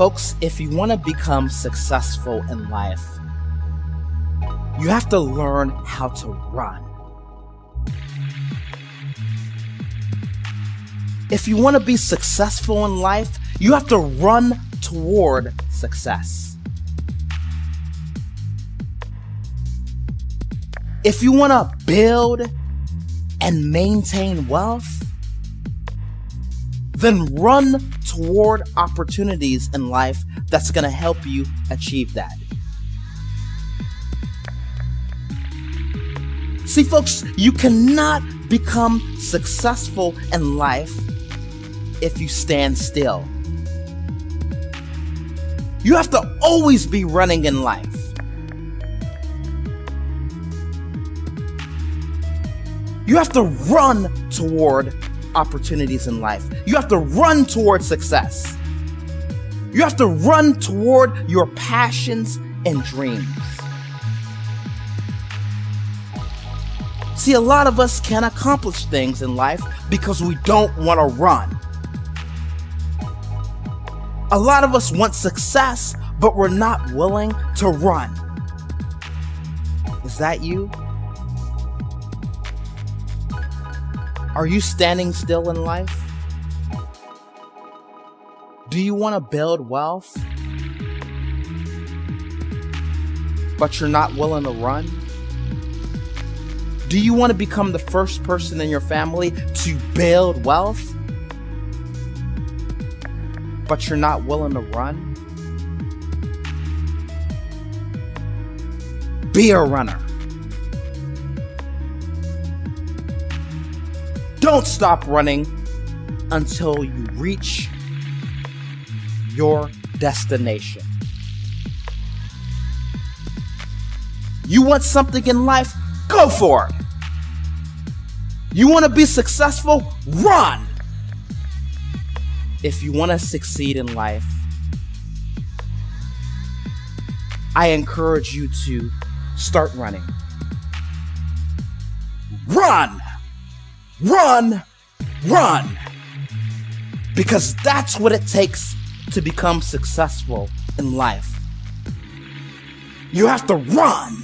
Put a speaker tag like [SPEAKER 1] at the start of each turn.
[SPEAKER 1] Folks, if you want to become successful in life, you have to learn how to run. If you want to be successful in life, you have to run toward success. If you want to build and maintain wealth, then run toward opportunities in life that's going to help you achieve that. See, folks, you cannot become successful in life if you stand still. You have to always be running in life. You have to run toward opportunities in life. You have to run toward success. You have to run toward your passions and dreams. See, a lot of us can accomplish things in life because we don't want to run. A lot of us want success, but we're not willing to run. Is that you? Are you standing still in life? Do you want to build wealth, but you're not willing to run? Do you want to become the first person in your family to build wealth, but you're not willing to run? Be a runner. Don't stop running until you reach your destination. You want something in life? Go for it. You want to be successful? Run. If you want to succeed in life, I encourage you to start running. Run! Run! Run! Because that's what it takes to become successful in life. You have to run.